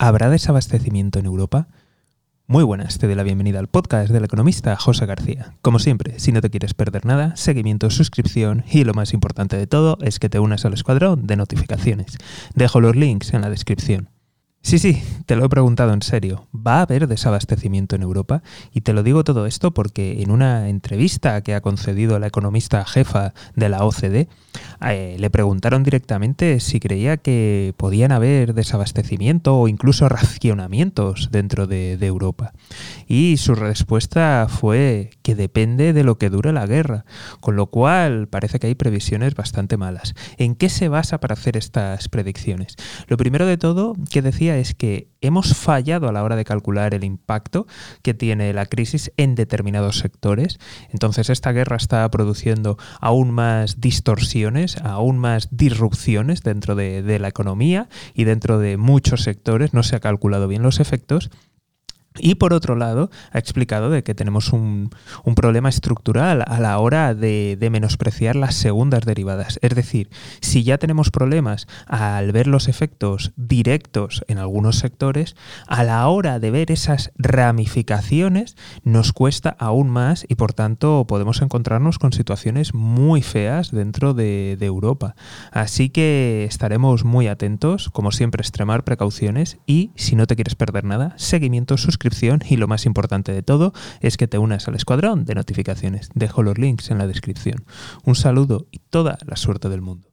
¿Habrá desabastecimiento en Europa? Muy buenas, te doy la bienvenida al podcast del economista José García. Como siempre, si no te quieres perder nada, seguimiento, suscripción y lo más importante de todo es que te unas al escuadrón de notificaciones. Dejo los links en la descripción. Sí, sí, te lo he preguntado en serio. ¿Va a haber desabastecimiento en Europa? Y te lo digo todo esto porque en una entrevista que ha concedido la economista jefa de la OCDE, eh, le preguntaron directamente si creía que podían haber desabastecimiento o incluso racionamientos dentro de, de Europa. Y su respuesta fue que depende de lo que dure la guerra, con lo cual parece que hay previsiones bastante malas. ¿En qué se basa para hacer estas predicciones? Lo primero de todo que decía es que hemos fallado a la hora de calcular el impacto que tiene la crisis en determinados sectores. Entonces esta guerra está produciendo aún más distorsiones, aún más disrupciones dentro de, de la economía y dentro de muchos sectores. No se ha calculado bien los efectos y por otro lado, ha explicado de que tenemos un, un problema estructural a la hora de, de, menospreciar las segundas derivadas. Es decir, si ya tenemos problemas al ver los efectos directos en algunos sectores, a la hora de ver esas ramificaciones nos cuesta aún más y por tanto podemos encontrarnos con situaciones muy feas dentro de, de Europa. Así que estaremos muy atentos, como siempre, extremar precauciones y, si no te quieres perder nada, seguimiento, suscripción y lo más importante de todo es que te unas al escuadrón de notificaciones. Dejo los links en la descripción. Un saludo y toda la suerte del mundo.